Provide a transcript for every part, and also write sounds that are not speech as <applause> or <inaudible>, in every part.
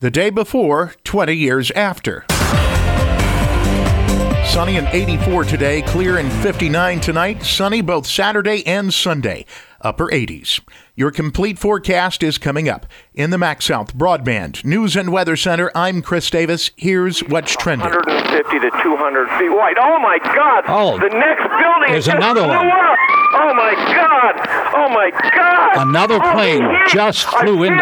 The day before, 20 years after. Sunny and 84 today, clear and 59 tonight, sunny both Saturday and Sunday, upper 80s. Your complete forecast is coming up. In the MaxxSouth Broadband News and Weather Center, I'm Chris Davis. Here's what's trending. 150 to 200 feet wide. Oh my God! Oh, the next building there's just another blew one. up. Oh my God! Oh my God! Another Oh, plane the heat. just flew I in.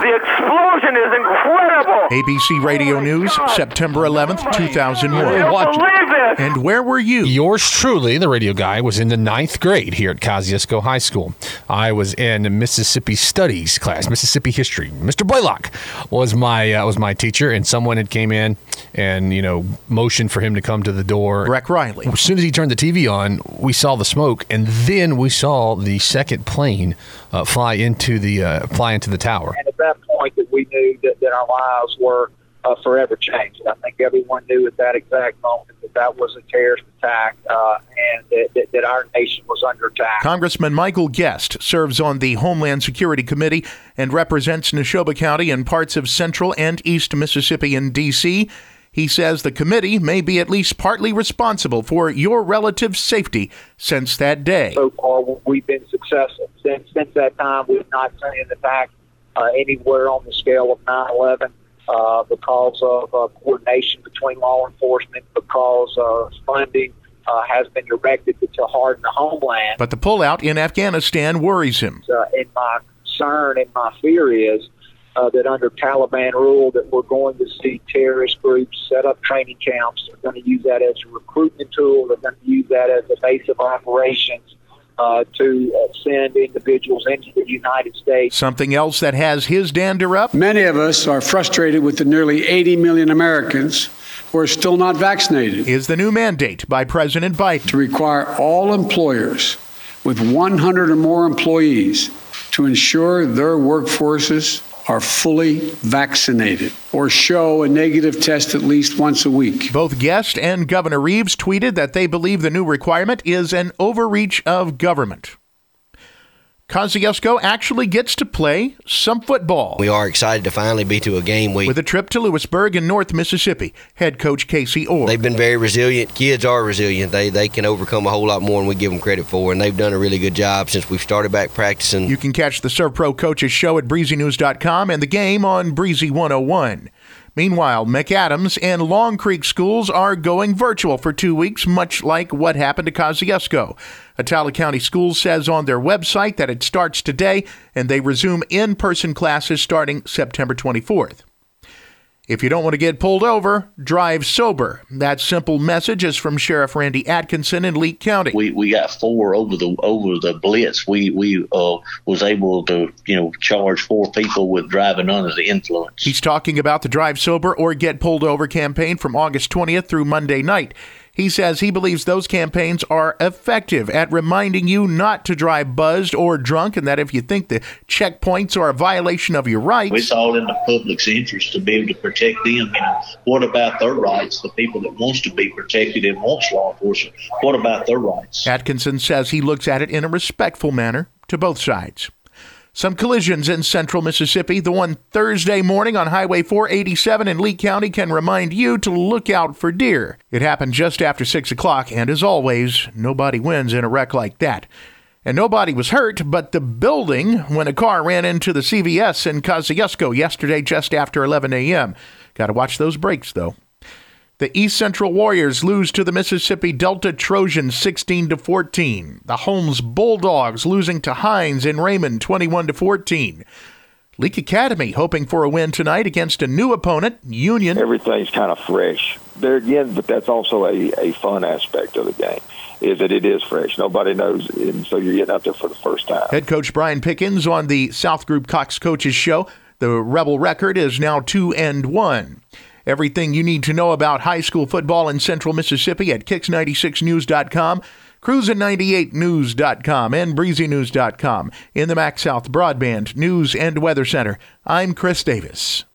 Feel the explosion is incredible. ABC Radio Oh, News, God. September 11th, 2001. Watch it. believe this. <laughs> And where were you? Yours truly, the radio guy, was in the ninth grade here at Kosciusko High School. I was in Mississippi Studies class, Mississippi History. Mr. Blaylock was my uh, was my teacher, and someone had came in and you know motioned for him to come to the door. Breck Riley. As soon as he turned the TV on, we saw the smoke, and then we saw the second plane uh, fly into the uh, fly into the tower. and at that point that we knew that, that our lives were uh, forever changed. I think everyone knew at that exact moment that that was a terrorist attack uh, and that, that, that our nation was under attack. Congressman Michael Guest serves on the Homeland Security Committee and represents Neshoba County and parts of central and east Mississippi and D.C. He says the committee may be at least partly responsible for your relative safety since that day. so far, we've been successful. Since, since that time, we've not seen an attack uh, anywhere on the scale of 9/11 uh, because of uh, coordination between law enforcement, because uh, funding uh, has been directed to harden the homeland. But the pullout in Afghanistan worries him. uh, and my concern and my fear is uh, that under Taliban rule that we're going to see terrorist groups set up training camps. They're going to use that as a recruitment tool. They're going to use that as a base of operations uh, to uh, send individuals into the United States. Something else that has his dander up? Many of us are frustrated with the nearly 80 million Americans who are still not vaccinated Is the new mandate by President Biden. to require all employers with 100 or more employees to ensure their workforces are fully vaccinated or show a negative test at least once a week. Both Guest and Governor Reeves tweeted that they believe the new requirement is an overreach of government. Kosciusko actually gets to play some football We are excited to finally be to a game week. with a trip to Lewisburg in North Mississippi. Head coach Casey Orr. They've been very resilient. Kids are resilient. They they can overcome a whole lot more than we give them credit for, and they've done a really good job since we've started back practicing. You can catch the SERVPRO Coaches Show at breezynews.com and the game on Breezy 101. Meanwhile, McAdams and Long Creek schools are going virtual for two weeks, much like what happened to Kosciusko. Attala County Schools says on their website that it starts today and they resume in person classes starting September 24th. If you don't want to get pulled over, drive sober. That simple message is from Sheriff Randy Atkinson in Leake County. we we got four over the over the blitz. We we uh, was able to you know charge four people with driving under the influence. He's talking about the Drive Sober or Get Pulled Over campaign from August 20th through Monday night. He says he believes those campaigns are effective at reminding you not to drive buzzed or drunk, and that if you think the checkpoints are a violation of your rights, It's all in the public's interest to be able to protect them. You know, what about their rights? The people that wants to be protected and wants law enforcement. What about their rights? Atkinson says he looks at it in a respectful manner to both sides. Some collisions in central Mississippi. The one Thursday morning on Highway 487 in Lee County can remind you to look out for deer. It happened just after 6 o'clock, and as always, nobody wins in a wreck like that. And nobody was hurt, but the building when a car ran into the CVS in Kosciusko yesterday just after 11 a.m. Got to watch those brakes, though. The East Central Warriors lose to the Mississippi Delta Trojans 16 to 14. The Holmes Bulldogs losing to Hinds in Raymond 21 to 14. Leake Academy hoping for a win tonight against a new opponent, Union. everything's kind of fresh. There again, but that's also a, a fun aspect of the game, is that it is fresh. Nobody knows, and so you're getting out there for the first time. Head coach Brian Pickens on the South Group Cox Coaches Show. The Rebel record is now 2 and 1. Everything you need to know about high school football in Central Mississippi at Kicks96news.com, Cruisin98news.com, and BreezyNews.com. In the MaxxSouth Broadband News and Weather Center, I'm Chris Davis.